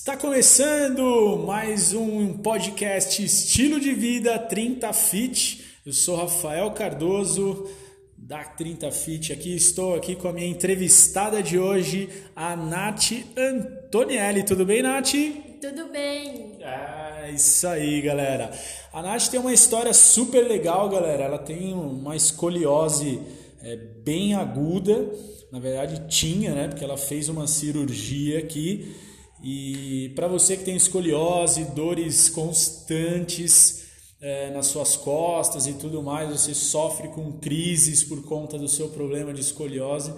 Está começando mais um podcast Estilo de Vida 30 Fit. Eu sou Rafael Cardoso da 30 Fit. Aqui estou aqui com a minha entrevistada de hoje, a Nath Antonielli. Tudo bem, Nath? Tudo bem. É isso aí, galera. A Nath tem uma história super legal, galera. Ela tem uma escoliose é, bem aguda. Na verdade, tinha, né? Porque ela fez uma cirurgia aqui e para você que tem escoliose, dores constantes é, nas suas costas e tudo mais, você sofre com crises por conta do seu problema de escoliose.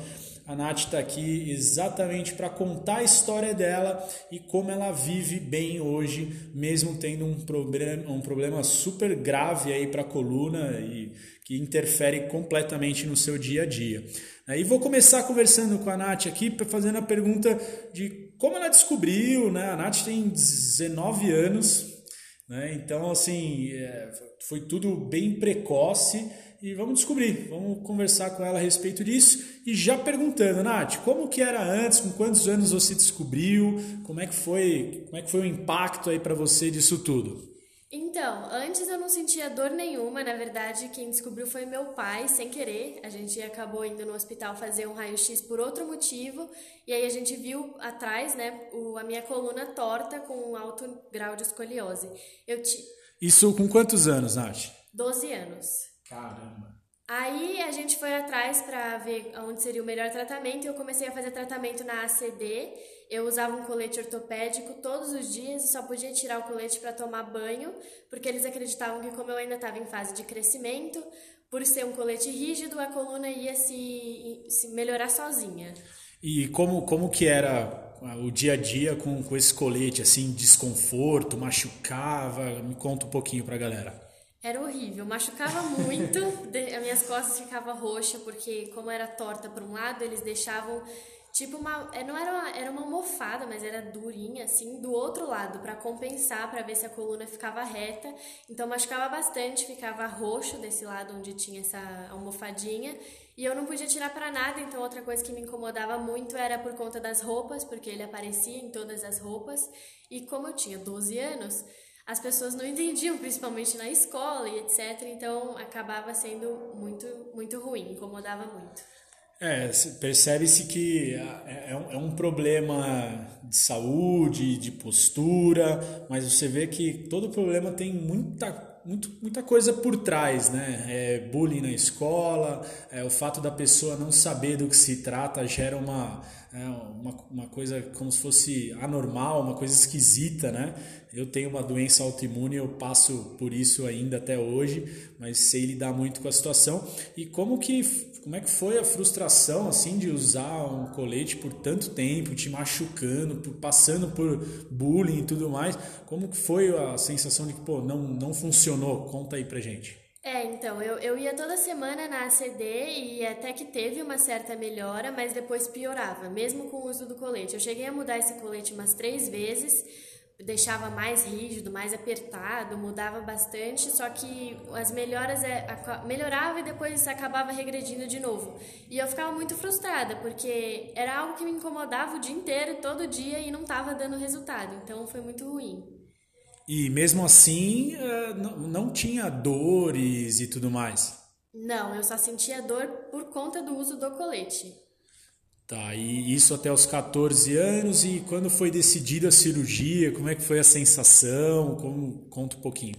A Nath está aqui exatamente para contar a história dela e como ela vive bem hoje, mesmo tendo um problema, um problema super grave aí para a coluna e que interfere completamente no seu dia a dia. E vou começar conversando com a Nath aqui, fazendo a pergunta de como ela descobriu, né? A Nath tem 19 anos, né? Então, assim, é, foi tudo bem precoce e vamos descobrir, vamos conversar com ela a respeito disso e já perguntando, Nath, como que era antes, com quantos anos você descobriu, como é que foi, como é que foi o impacto aí para você disso tudo? Então, antes eu não sentia dor nenhuma, na verdade, quem descobriu foi meu pai, sem querer. A gente acabou indo no hospital fazer um raio-x por outro motivo, e aí a gente viu atrás, né, o, a minha coluna torta com um alto grau de escoliose. Eu ti... Isso com quantos anos, Nath? 12 anos. Caramba. Aí a gente foi atrás para ver onde seria o melhor tratamento e eu comecei a fazer tratamento na ACD eu usava um colete ortopédico todos os dias e só podia tirar o colete para tomar banho, porque eles acreditavam que como eu ainda estava em fase de crescimento, por ser um colete rígido, a coluna ia se, se melhorar sozinha. E como, como que era o dia a dia com, com esse colete, assim, desconforto, machucava? Me conta um pouquinho para a galera. Era horrível, machucava muito, as minhas costas ficavam roxas, porque como era torta para um lado, eles deixavam tipo uma, é, não era uma, era uma almofada, mas era durinha assim, do outro lado para compensar, para ver se a coluna ficava reta. Então machucava bastante, ficava roxo desse lado onde tinha essa almofadinha. E eu não podia tirar para nada, então outra coisa que me incomodava muito era por conta das roupas, porque ele aparecia em todas as roupas. E como eu tinha 12 anos, as pessoas não entendiam, principalmente na escola e etc. Então acabava sendo muito, muito ruim, incomodava muito. É, percebe-se que é, é, um, é um problema de saúde, de postura, mas você vê que todo problema tem muita muito, muita coisa por trás, né? É, bullying na escola, é, o fato da pessoa não saber do que se trata gera uma, é, uma, uma coisa como se fosse anormal, uma coisa esquisita, né? Eu tenho uma doença autoimune, eu passo por isso ainda até hoje, mas sei lidar muito com a situação. E como que como é que foi a frustração assim de usar um colete por tanto tempo, te machucando, passando por bullying e tudo mais? Como que foi a sensação de que pô, não não funcionou? Conta aí pra gente. É, então, eu, eu ia toda semana na ACD e até que teve uma certa melhora, mas depois piorava, mesmo com o uso do colete. Eu cheguei a mudar esse colete umas três vezes, deixava mais rígido, mais apertado, mudava bastante, só que as melhoras é, melhorava e depois acabava regredindo de novo. E eu ficava muito frustrada, porque era algo que me incomodava o dia inteiro, todo dia e não estava dando resultado. Então foi muito ruim. E mesmo assim, é, não tinha dores e tudo mais? Não, eu só sentia dor por conta do uso do colete. Tá, e isso até os 14 anos, e quando foi decidida a cirurgia, como é que foi a sensação? Como, conta um pouquinho.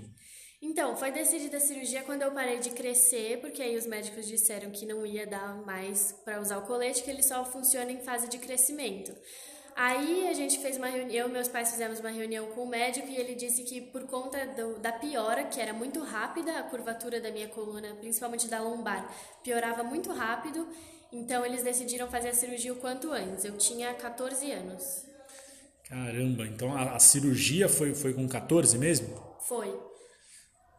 Então, foi decidida a cirurgia quando eu parei de crescer, porque aí os médicos disseram que não ia dar mais para usar o colete, que ele só funciona em fase de crescimento. Aí a gente fez uma reunião, eu e meus pais fizemos uma reunião com o médico e ele disse que por conta do, da piora, que era muito rápida, a curvatura da minha coluna, principalmente da lombar, piorava muito rápido então eles decidiram fazer a cirurgia o quanto antes. Eu tinha 14 anos. Caramba, então a, a cirurgia foi, foi com 14 mesmo? Foi.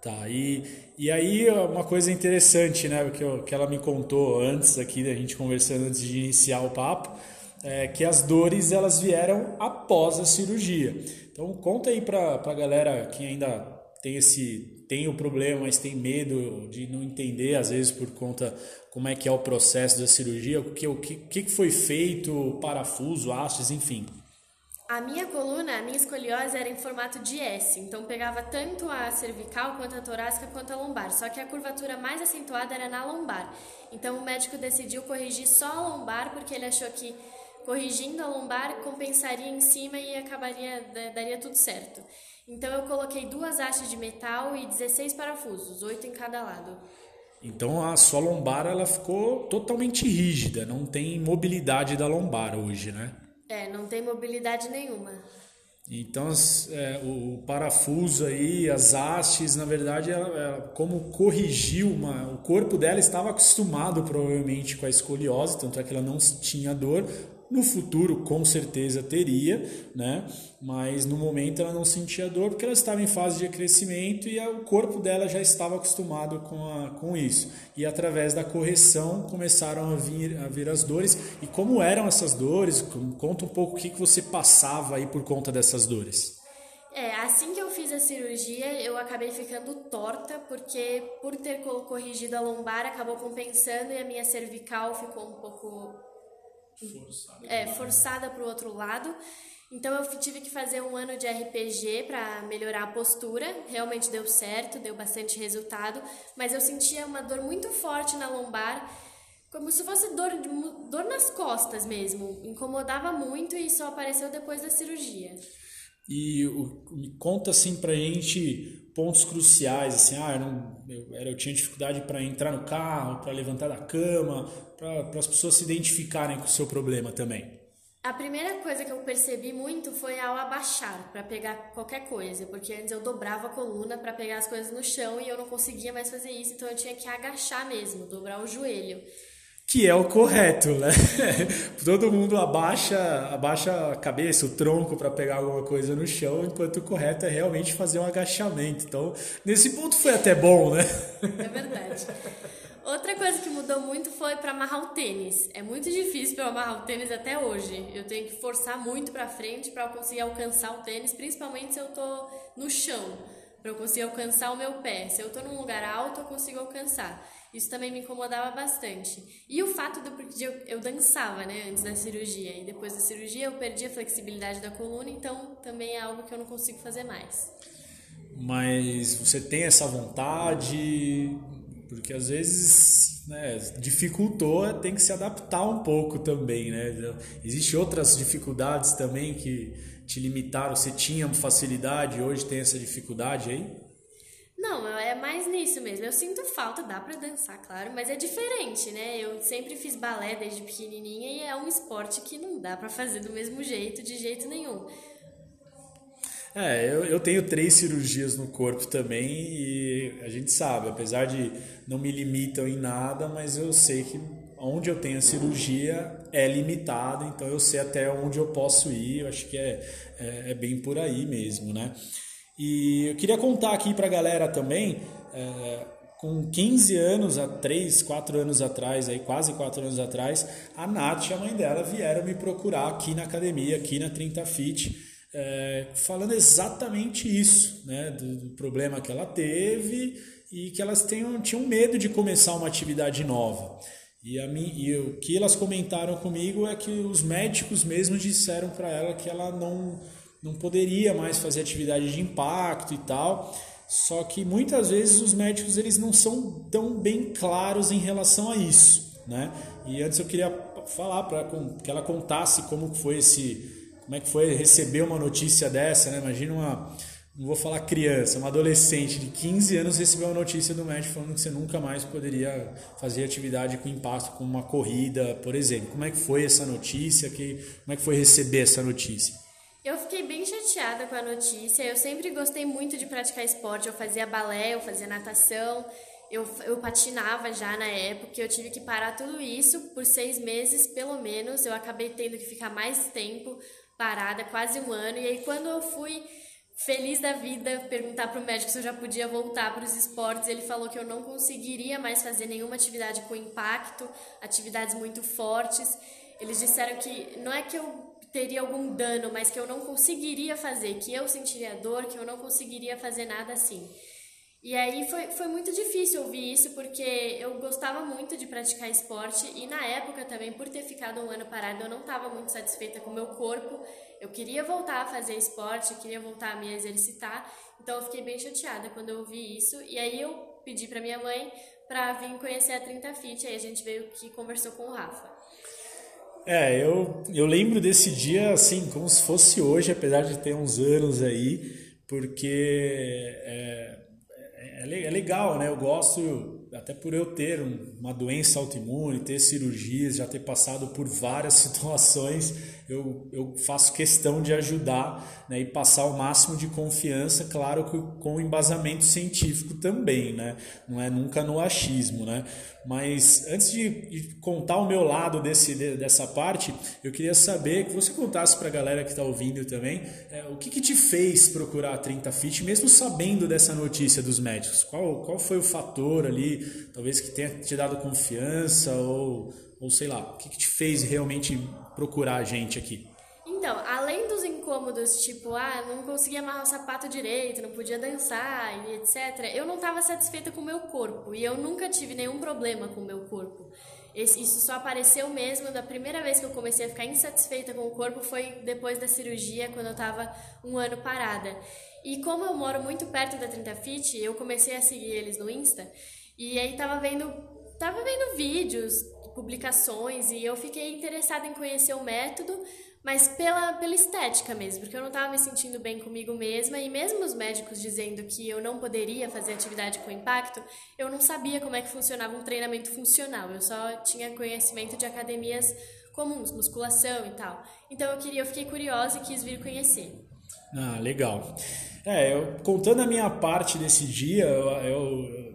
Tá, e, e aí uma coisa interessante, né, que, eu, que ela me contou antes aqui, da gente conversando antes de iniciar o papo, é que as dores elas vieram após a cirurgia. Então conta aí pra, pra galera que ainda tem esse tem o problema, mas tem medo de não entender, às vezes, por conta como é que é o processo da cirurgia, o que, o que, que foi feito, parafuso, hastes, enfim. A minha coluna, a minha escoliose era em formato de S, então pegava tanto a cervical quanto a torácica quanto a lombar, só que a curvatura mais acentuada era na lombar. Então o médico decidiu corrigir só a lombar porque ele achou que corrigindo a lombar compensaria em cima e acabaria daria tudo certo. Então eu coloquei duas hastes de metal e 16 parafusos, oito em cada lado. Então a sua lombar ela ficou totalmente rígida, não tem mobilidade da lombar hoje, né? É, não tem mobilidade nenhuma. Então, é, o, parafuso aí, as hastes, na verdade, ela, ela, como corrigiu, uma, o corpo dela estava acostumado provavelmente com a escoliose, tanto é que ela não tinha dor, no futuro, com certeza teria, né? Mas no momento ela não sentia dor porque ela estava em fase de crescimento e o corpo dela já estava acostumado com, a, com isso. E através da correção começaram a vir, a vir as dores. E como eram essas dores? Conta um pouco o que, que você passava aí por conta dessas dores. É, assim que eu fiz a cirurgia, eu acabei ficando torta, porque por ter corrigido a lombar, acabou compensando e a minha cervical ficou um pouco forçada, é, forçada para o outro lado. Então eu tive que fazer um ano de RPG para melhorar a postura. Realmente deu certo, deu bastante resultado, mas eu sentia uma dor muito forte na lombar, como se fosse dor, dor nas costas mesmo. Incomodava muito e só apareceu depois da cirurgia. E o, me conta assim pra gente pontos cruciais, assim, ah, eu, não, eu, eu tinha dificuldade para entrar no carro, para levantar da cama, para as pessoas se identificarem com o seu problema também. A primeira coisa que eu percebi muito foi ao abaixar para pegar qualquer coisa, porque antes eu dobrava a coluna para pegar as coisas no chão e eu não conseguia mais fazer isso, então eu tinha que agachar mesmo, dobrar o joelho que é o correto, né? Todo mundo abaixa, abaixa a cabeça, o tronco para pegar alguma coisa no chão, enquanto o correto é realmente fazer um agachamento. Então, nesse ponto foi até bom, né? É verdade. Outra coisa que mudou muito foi para amarrar o tênis. É muito difícil para amarrar o tênis até hoje. Eu tenho que forçar muito para frente para conseguir alcançar o tênis, principalmente se eu tô no chão, para eu conseguir alcançar o meu pé. Se eu tô num lugar alto, eu consigo alcançar. Isso também me incomodava bastante. E o fato de eu, eu dançava, né, antes da cirurgia. E depois da cirurgia eu perdi a flexibilidade da coluna, então também é algo que eu não consigo fazer mais. Mas você tem essa vontade, porque às vezes né, dificultou, tem que se adaptar um pouco também, né? Existem outras dificuldades também que te limitaram, você tinha facilidade, hoje tem essa dificuldade aí? Não, é mais nisso mesmo. Eu sinto falta, dá para dançar, claro, mas é diferente, né? Eu sempre fiz balé desde pequenininha e é um esporte que não dá para fazer do mesmo jeito, de jeito nenhum. É, eu, eu tenho três cirurgias no corpo também e a gente sabe, apesar de não me limitam em nada, mas eu sei que onde eu tenho cirurgia é limitado, então eu sei até onde eu posso ir, eu acho que é, é, é bem por aí mesmo, né? E eu queria contar aqui para a galera também, é, com 15 anos, há 3, 4 anos atrás, aí, quase 4 anos atrás, a Nath e a mãe dela vieram me procurar aqui na academia, aqui na 30 Fit, é, falando exatamente isso, né, do, do, problema que ela teve e que elas tenham, tinham medo de começar uma atividade nova. E, a mim, e o que elas comentaram comigo é que os médicos mesmo disseram para ela que ela não não poderia mais fazer atividade de impacto e tal. Só que muitas vezes os médicos eles não são tão bem claros em relação a isso, né? E antes eu queria falar para que ela contasse como foi esse, como é que foi receber uma notícia dessa, né? Imagina uma não vou falar criança, uma adolescente de 15 anos receber uma notícia do médico falando que você nunca mais poderia fazer atividade com impacto, como uma corrida, por exemplo. Como é que foi essa notícia? Que, como é que foi receber essa notícia? Eu fiquei bem chateada com a notícia. Eu sempre gostei muito de praticar esporte. Eu fazia balé, eu fazia natação, eu, eu patinava já na época. Eu tive que parar tudo isso por seis meses, pelo menos. Eu acabei tendo que ficar mais tempo parada, quase um ano. E aí, quando eu fui feliz da vida perguntar para o médico se eu já podia voltar para os esportes, ele falou que eu não conseguiria mais fazer nenhuma atividade com impacto, atividades muito fortes. Eles disseram que não é que eu teria algum dano, mas que eu não conseguiria fazer, que eu sentiria dor, que eu não conseguiria fazer nada assim. E aí foi, foi muito difícil ouvir isso, porque eu gostava muito de praticar esporte e na época também, por ter ficado um ano parado, eu não estava muito satisfeita com o meu corpo. Eu queria voltar a fazer esporte, eu queria voltar a me exercitar, então eu fiquei bem chateada quando eu vi isso. E aí eu pedi para minha mãe para vir conhecer a 30 Fit, aí a gente veio que conversou com o Rafa. É, eu, eu lembro desse dia assim, como se fosse hoje, apesar de ter uns anos aí, porque é, é, é legal, né? Eu gosto até por eu ter uma doença autoimune, ter cirurgias, já ter passado por várias situações, eu, eu faço questão de ajudar né, e passar o máximo de confiança, claro que com embasamento científico também, né? não é nunca no achismo. Né? Mas antes de, de contar o meu lado desse, dessa parte, eu queria saber que você contasse para a galera que está ouvindo também é, o que, que te fez procurar a 30 Fit, mesmo sabendo dessa notícia dos médicos. Qual, qual foi o fator ali, talvez que tenha te dado confiança ou, ou sei lá, o que, que te fez realmente procurar a gente aqui? Então, além dos incômodos, tipo, ah, não conseguia amarrar o sapato direito, não podia dançar e etc., eu não estava satisfeita com o meu corpo e eu nunca tive nenhum problema com o meu corpo. Isso só apareceu mesmo da primeira vez que eu comecei a ficar insatisfeita com o corpo foi depois da cirurgia, quando eu estava um ano parada. E como eu moro muito perto da 30 Fit, eu comecei a seguir eles no Insta e aí tava vendo, tava vendo vídeos, publicações e eu fiquei interessada em conhecer o método, mas pela, pela estética mesmo, porque eu não estava me sentindo bem comigo mesma e mesmo os médicos dizendo que eu não poderia fazer atividade com impacto, eu não sabia como é que funcionava um treinamento funcional, eu só tinha conhecimento de academias comuns, musculação e tal. Então eu queria, eu fiquei curiosa e quis vir conhecer. Ah, legal. É, eu, contando a minha parte desse dia, eu, eu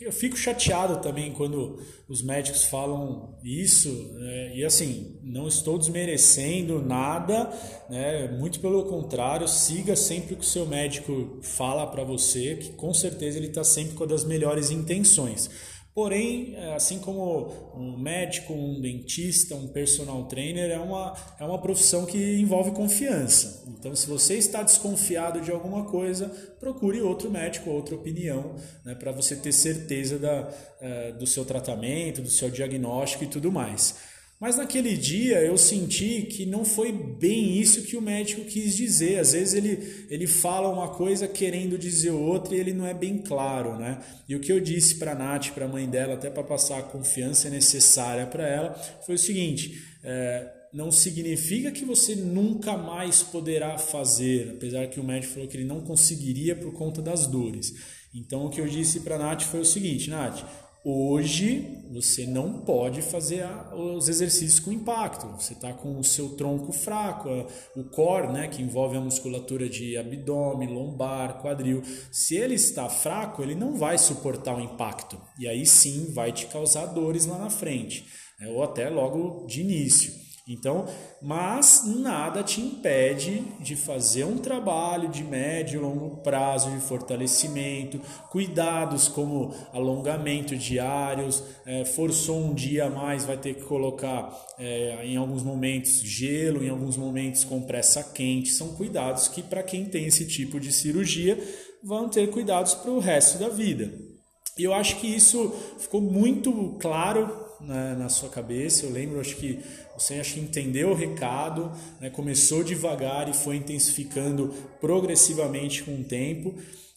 eu fico chateado também quando os médicos falam isso, né? e assim, não estou desmerecendo nada, né? muito pelo contrário, siga sempre o que o seu médico fala para você, que com certeza ele está sempre com as melhores intenções. Porém, é, assim como um médico, um dentista, um personal trainer, é uma, é uma profissão que envolve confiança. Então, se você está desconfiado de alguma coisa, procure outro médico, outra opinião, né, para você ter certeza da, uh, do seu tratamento, do seu diagnóstico e tudo mais. Mas naquele dia eu senti que não foi bem isso que o médico quis dizer. Às vezes ele, ele fala uma coisa querendo dizer outra e ele não é bem claro, né? E o que eu disse para a Nath, para a mãe dela, até para passar a confiança necessária para ela, foi o seguinte: é, não significa que você nunca mais poderá fazer, apesar que o médico falou que ele não conseguiria por conta das dores. Então o que eu disse para a Nath foi o seguinte, Nath, Hoje você não pode fazer os exercícios com impacto. Você está com o seu tronco fraco, o core, né, que envolve a musculatura de abdômen, lombar, quadril. Se ele está fraco, ele não vai suportar o impacto. E aí sim vai te causar dores lá na frente, né, ou até logo de início. Então, mas nada te impede de fazer um trabalho de médio e longo prazo de fortalecimento, cuidados como alongamento diários, é, forçou um dia a mais, vai ter que colocar é, em alguns momentos gelo, em alguns momentos compressa quente. São cuidados que, para quem tem esse tipo de cirurgia, vão ter cuidados para o resto da vida. E eu acho que isso ficou muito claro na, na sua cabeça. Eu lembro, acho que você acho que entendeu o recado, né? começou devagar e foi intensificando progressivamente com o tempo.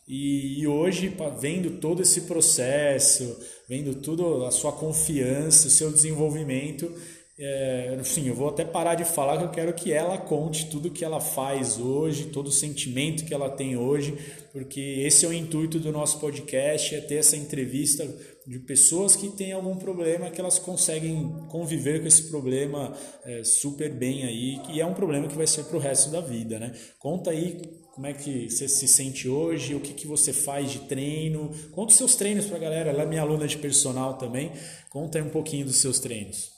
E, e hoje, vendo todo esse processo, vendo tudo a sua confiança, o seu desenvolvimento, é, enfim, eu vou até parar de falar que eu quero que ela conte tudo que ela faz hoje, todo o sentimento que ela tem hoje, porque esse é o intuito do nosso podcast, é ter essa entrevista de pessoas que têm algum problema, que elas conseguem conviver com esse problema é, super bem aí, e é um problema que vai ser para o resto da vida, né? Conta aí como é que você se sente hoje, o que, que você faz de treino, conta os seus treinos para a galera, ela é minha aluna de personal também, conta aí um pouquinho dos seus treinos.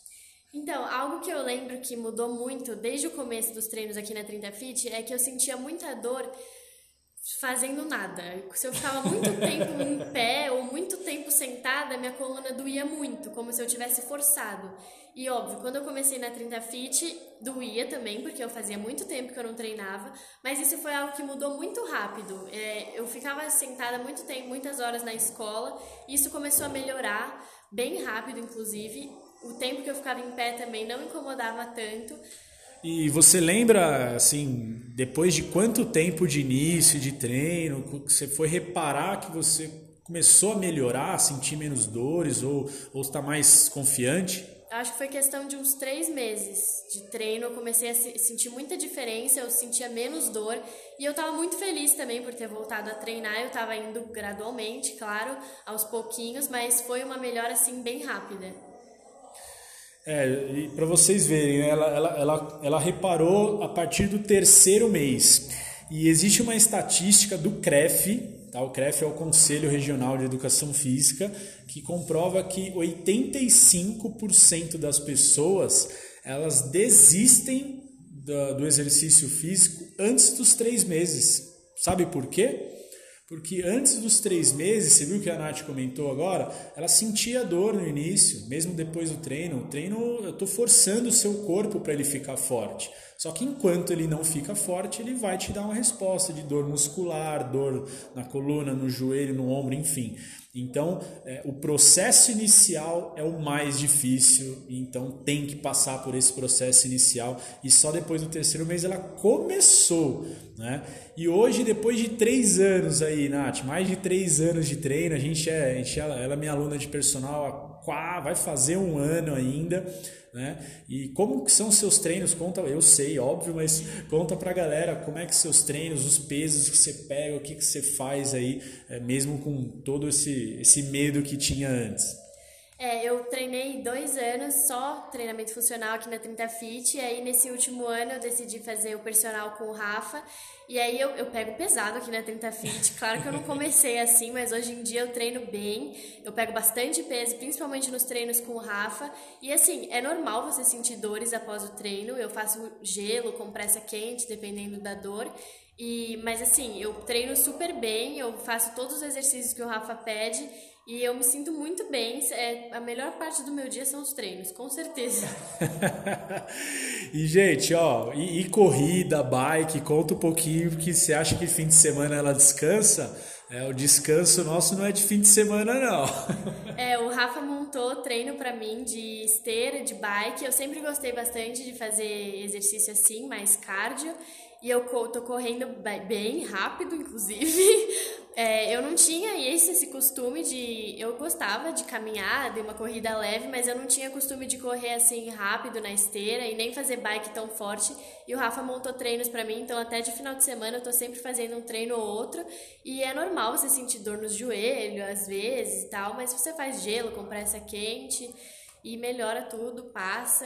Então, algo que eu lembro que mudou muito desde o começo dos treinos aqui na 30 Fit é que eu sentia muita dor fazendo nada. Se eu ficava muito tempo em pé ou muito tempo sentada, minha coluna doía muito, como se eu tivesse forçado. E óbvio, quando eu comecei na 30 Fit, doía também, porque eu fazia muito tempo que eu não treinava, mas isso foi algo que mudou muito rápido. É, eu ficava sentada muito tempo, muitas horas na escola, e isso começou a melhorar, bem rápido, inclusive o tempo que eu ficava em pé também não incomodava tanto. E você lembra, assim, depois de quanto tempo de início de treino, você foi reparar que você começou a melhorar, sentir menos dores ou, ou está mais confiante? Acho que foi questão de uns três meses de treino. Eu comecei a sentir muita diferença, eu sentia menos dor e eu estava muito feliz também por ter voltado a treinar. Eu estava indo gradualmente, claro, aos pouquinhos, mas foi uma melhora assim bem rápida. É, e para vocês verem, ela, ela, ela, ela reparou a partir do terceiro mês. E existe uma estatística do CREF, Tá? O CREF é o Conselho Regional de Educação Física, que comprova que 85% das pessoas elas desistem do, do exercício físico antes dos três meses. Sabe por quê? Porque antes dos três meses, você viu que a Nath comentou agora, ela sentia dor no início, mesmo depois do treino. O treino, eu estou forçando o seu corpo para ele ficar forte. Só que enquanto ele não fica forte, ele vai te dar uma resposta de dor muscular, dor na coluna, no joelho, no ombro, enfim. Então, é, o processo inicial é o mais difícil, então tem que passar por esse processo inicial e só depois do terceiro mês ela começou, né? E hoje, depois de três anos aí, Nath, mais de três anos de treino, a gente é, a gente, ela, ela é minha aluna de personal, vai fazer um ano ainda, né? E como que são seus treinos? Conta, eu sei, óbvio, mas conta pra galera como é que seus treinos, os pesos que você pega, o que, que você faz aí, é, mesmo com todo esse, esse medo que tinha antes. É, eu treinei dois anos só treinamento funcional aqui na 30 Fit, e aí nesse último ano eu decidi fazer o personal com o Rafa, e aí eu, eu pego pesado aqui na 30 Fit. Claro que eu não comecei assim, mas hoje em dia eu treino bem, eu pego bastante peso, principalmente nos treinos com o Rafa, e assim, é normal você sentir dores após o treino, eu faço gelo, compressa quente, dependendo da dor, e, mas assim, eu treino super bem, eu faço todos os exercícios que o Rafa pede e eu me sinto muito bem. É, a melhor parte do meu dia são os treinos, com certeza. e, gente, ó, e, e, corrida, bike, conta um pouquinho, porque você acha que fim de semana ela descansa? É, o descanso nosso não é de fim de semana, não. é, o Rafa montou treino para mim de esteira, de bike. Eu sempre gostei bastante de fazer exercício assim, mais cardio. E eu tô correndo bem rápido, inclusive. É, eu não tinha esse, esse costume de. Eu gostava de caminhar, de uma corrida leve, mas eu não tinha costume de correr assim rápido na esteira e nem fazer bike tão forte. E o Rafa montou treinos para mim, então até de final de semana eu tô sempre fazendo um treino ou outro. E é normal você sentir dor nos joelhos, às vezes e tal, mas você faz gelo, compressa quente e melhora tudo, passa.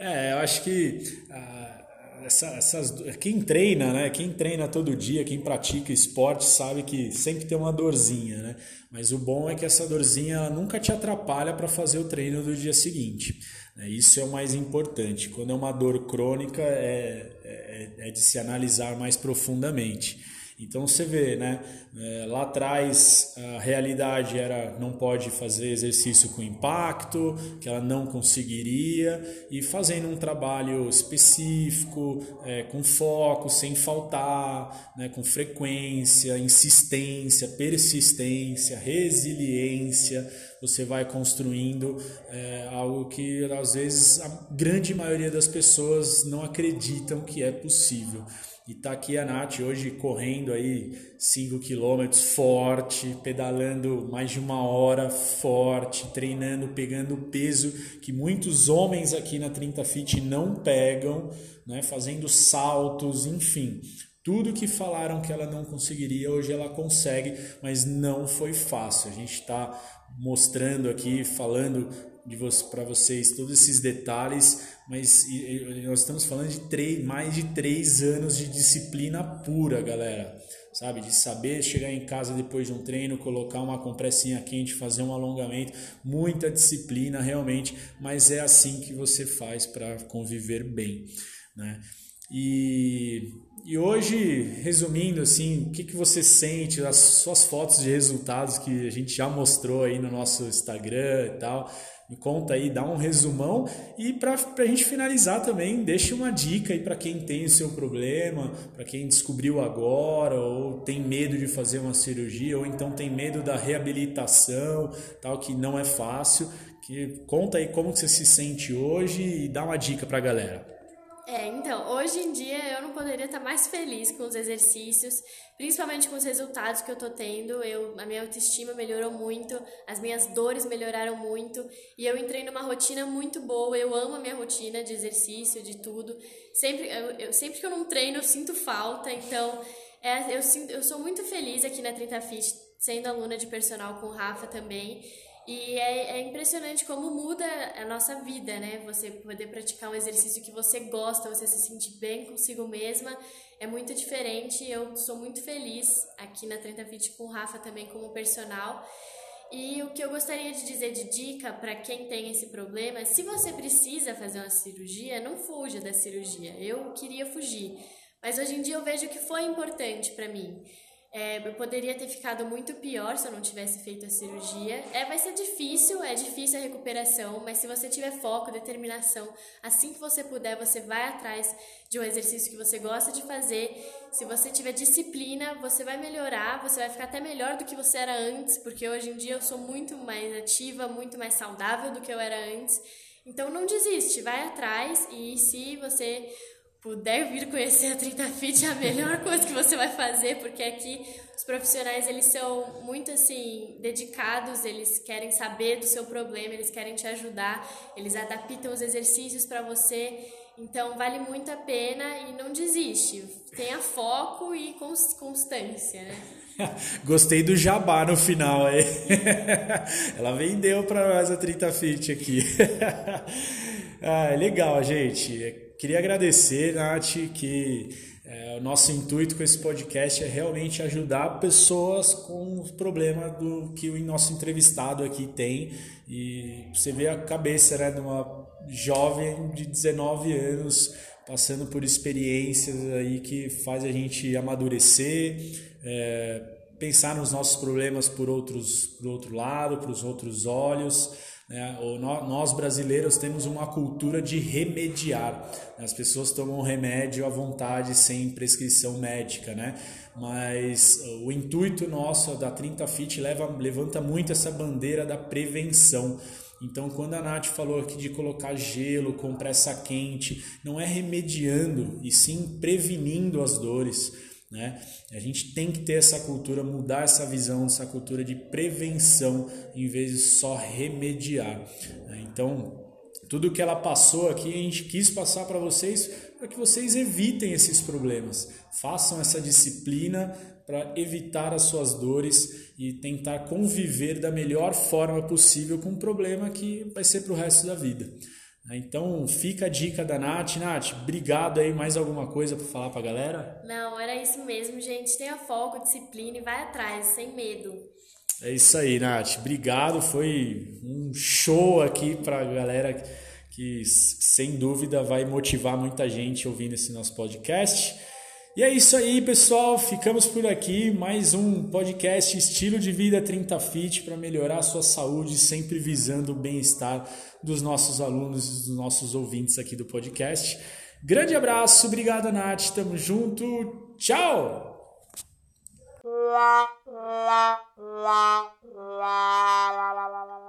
É, eu acho que. Uh essa, essas, quem treina, né? Quem treina todo dia, quem pratica esporte sabe que sempre tem uma dorzinha, né? Mas o bom é que essa dorzinha nunca te atrapalha para fazer o treino do dia seguinte. Né? Isso é o mais importante. Quando é uma dor crônica, é, é, é de se analisar mais profundamente. Então você vê, né? É, lá atrás a realidade era não pode fazer exercício com impacto, que ela não conseguiria, e fazendo um trabalho específico, é, com foco, sem faltar, né? com frequência, insistência, persistência, resiliência, você vai construindo é, algo que às vezes a grande maioria das pessoas não acreditam que é possível. E tá aqui a Nath hoje correndo aí 5 quilômetros forte, pedalando mais de uma hora forte, treinando, pegando peso que muitos homens aqui na 30 Fit não pegam, né? fazendo saltos, enfim. Tudo que falaram que ela não conseguiria, hoje ela consegue, mas não foi fácil. A gente está mostrando aqui, falando para vocês todos esses detalhes, mas nós estamos falando de três, mais de três anos de disciplina pura, galera. Sabe, de saber chegar em casa depois de um treino, colocar uma compressinha quente, fazer um alongamento, muita disciplina realmente, mas é assim que você faz para conviver bem, né? E, e hoje, resumindo assim, o que, que você sente, as suas fotos de resultados que a gente já mostrou aí no nosso Instagram e tal, me conta aí, dá um resumão e para a gente finalizar também, deixe uma dica aí para quem tem o seu problema, para quem descobriu agora ou tem medo de fazer uma cirurgia ou então tem medo da reabilitação, tal que não é fácil. Que conta aí como você se sente hoje e dá uma dica para a galera. É, então, hoje em dia eu não poderia estar mais feliz com os exercícios, principalmente com os resultados que eu tô tendo. Eu, a minha autoestima melhorou muito, as minhas dores melhoraram muito e eu entrei numa rotina muito boa. Eu amo a minha rotina de exercício, de tudo. Sempre, eu, eu sempre que eu não treino, eu sinto falta, então é, eu, eu sou muito feliz aqui na 30 Fit, sendo aluna de personal com o Rafa também. E é, é, impressionante como muda a nossa vida, né? Você poder praticar um exercício que você gosta, você se sentir bem consigo mesma, é muito diferente. Eu sou muito feliz aqui na 30 Fit com o Rafa também como personal. E o que eu gostaria de dizer de dica para quem tem esse problema, é, se você precisa fazer uma cirurgia, não fuja da cirurgia. Eu queria fugir, mas hoje em dia eu vejo que foi importante para mim. É, eu poderia ter ficado muito pior se eu não tivesse feito a cirurgia. É, vai ser difícil, é difícil a recuperação, mas se você tiver foco, determinação, assim que você puder, você vai atrás de um exercício que você gosta de fazer. Se você tiver disciplina, você vai melhorar, você vai ficar até melhor do que você era antes, porque hoje em dia eu sou muito mais ativa, muito mais saudável do que eu era antes. Então não desiste, vai atrás e se você puder vir conhecer a 30 Fit, é a melhor coisa que você vai fazer, porque aqui os profissionais eles são muito assim dedicados, eles querem saber do seu problema, eles querem te ajudar, eles adaptam os exercícios para você. Então vale muito a pena e não desiste. Tenha foco e constância, né? Gostei do jabá no final aí. Ela vendeu para nós a 30 Fit aqui. ah, legal, gente. Queria agradecer, Nath, que é, o nosso intuito com esse podcast é realmente ajudar pessoas com o problema do que o nosso entrevistado aqui tem. E você vê a cabeça né, de uma jovem de 19 anos passando por experiências aí que faz a gente amadurecer, é, pensar nos nossos problemas por outros, por outro lado, para os outros olhos. Né? Nós brasileiros temos uma cultura de remediar. As pessoas tomam remédio à vontade sem prescrição médica, né? Mas o intuito nosso da 30 Fit leva, levanta muito essa bandeira da prevenção. Então, quando a Nath falou aqui de colocar gelo, compressa quente, não é remediando, e sim prevenindo as dores. Né? A gente tem que ter essa cultura, mudar essa visão, essa cultura de prevenção em vez de só remediar. Né? Então, tudo que ela passou aqui, a gente quis passar para vocês para que vocês evitem esses problemas. Façam essa disciplina para evitar as suas dores e tentar conviver da melhor forma possível com um problema que vai ser para o resto da vida. Né? Então fica a dica da Nath. Nath, obrigado aí. Mais alguma coisa para falar para a galera? Não, era isso mesmo, gente. Tenha foco, disciplina e vai atrás, sem medo. É isso aí, Nath. Obrigado. Foi um show aqui para a galera que, sem dúvida, vai motivar muita gente ouvindo esse nosso podcast. E é isso aí, pessoal. Ficamos por aqui. Mais um podcast Estilo de Vida 30 Fit para melhorar a sua saúde, sempre visando o bem-estar dos nossos alunos e dos nossos ouvintes aqui do podcast. Grande abraço, obrigado, Nath. Tamo junto. Tchau! la la la la la la la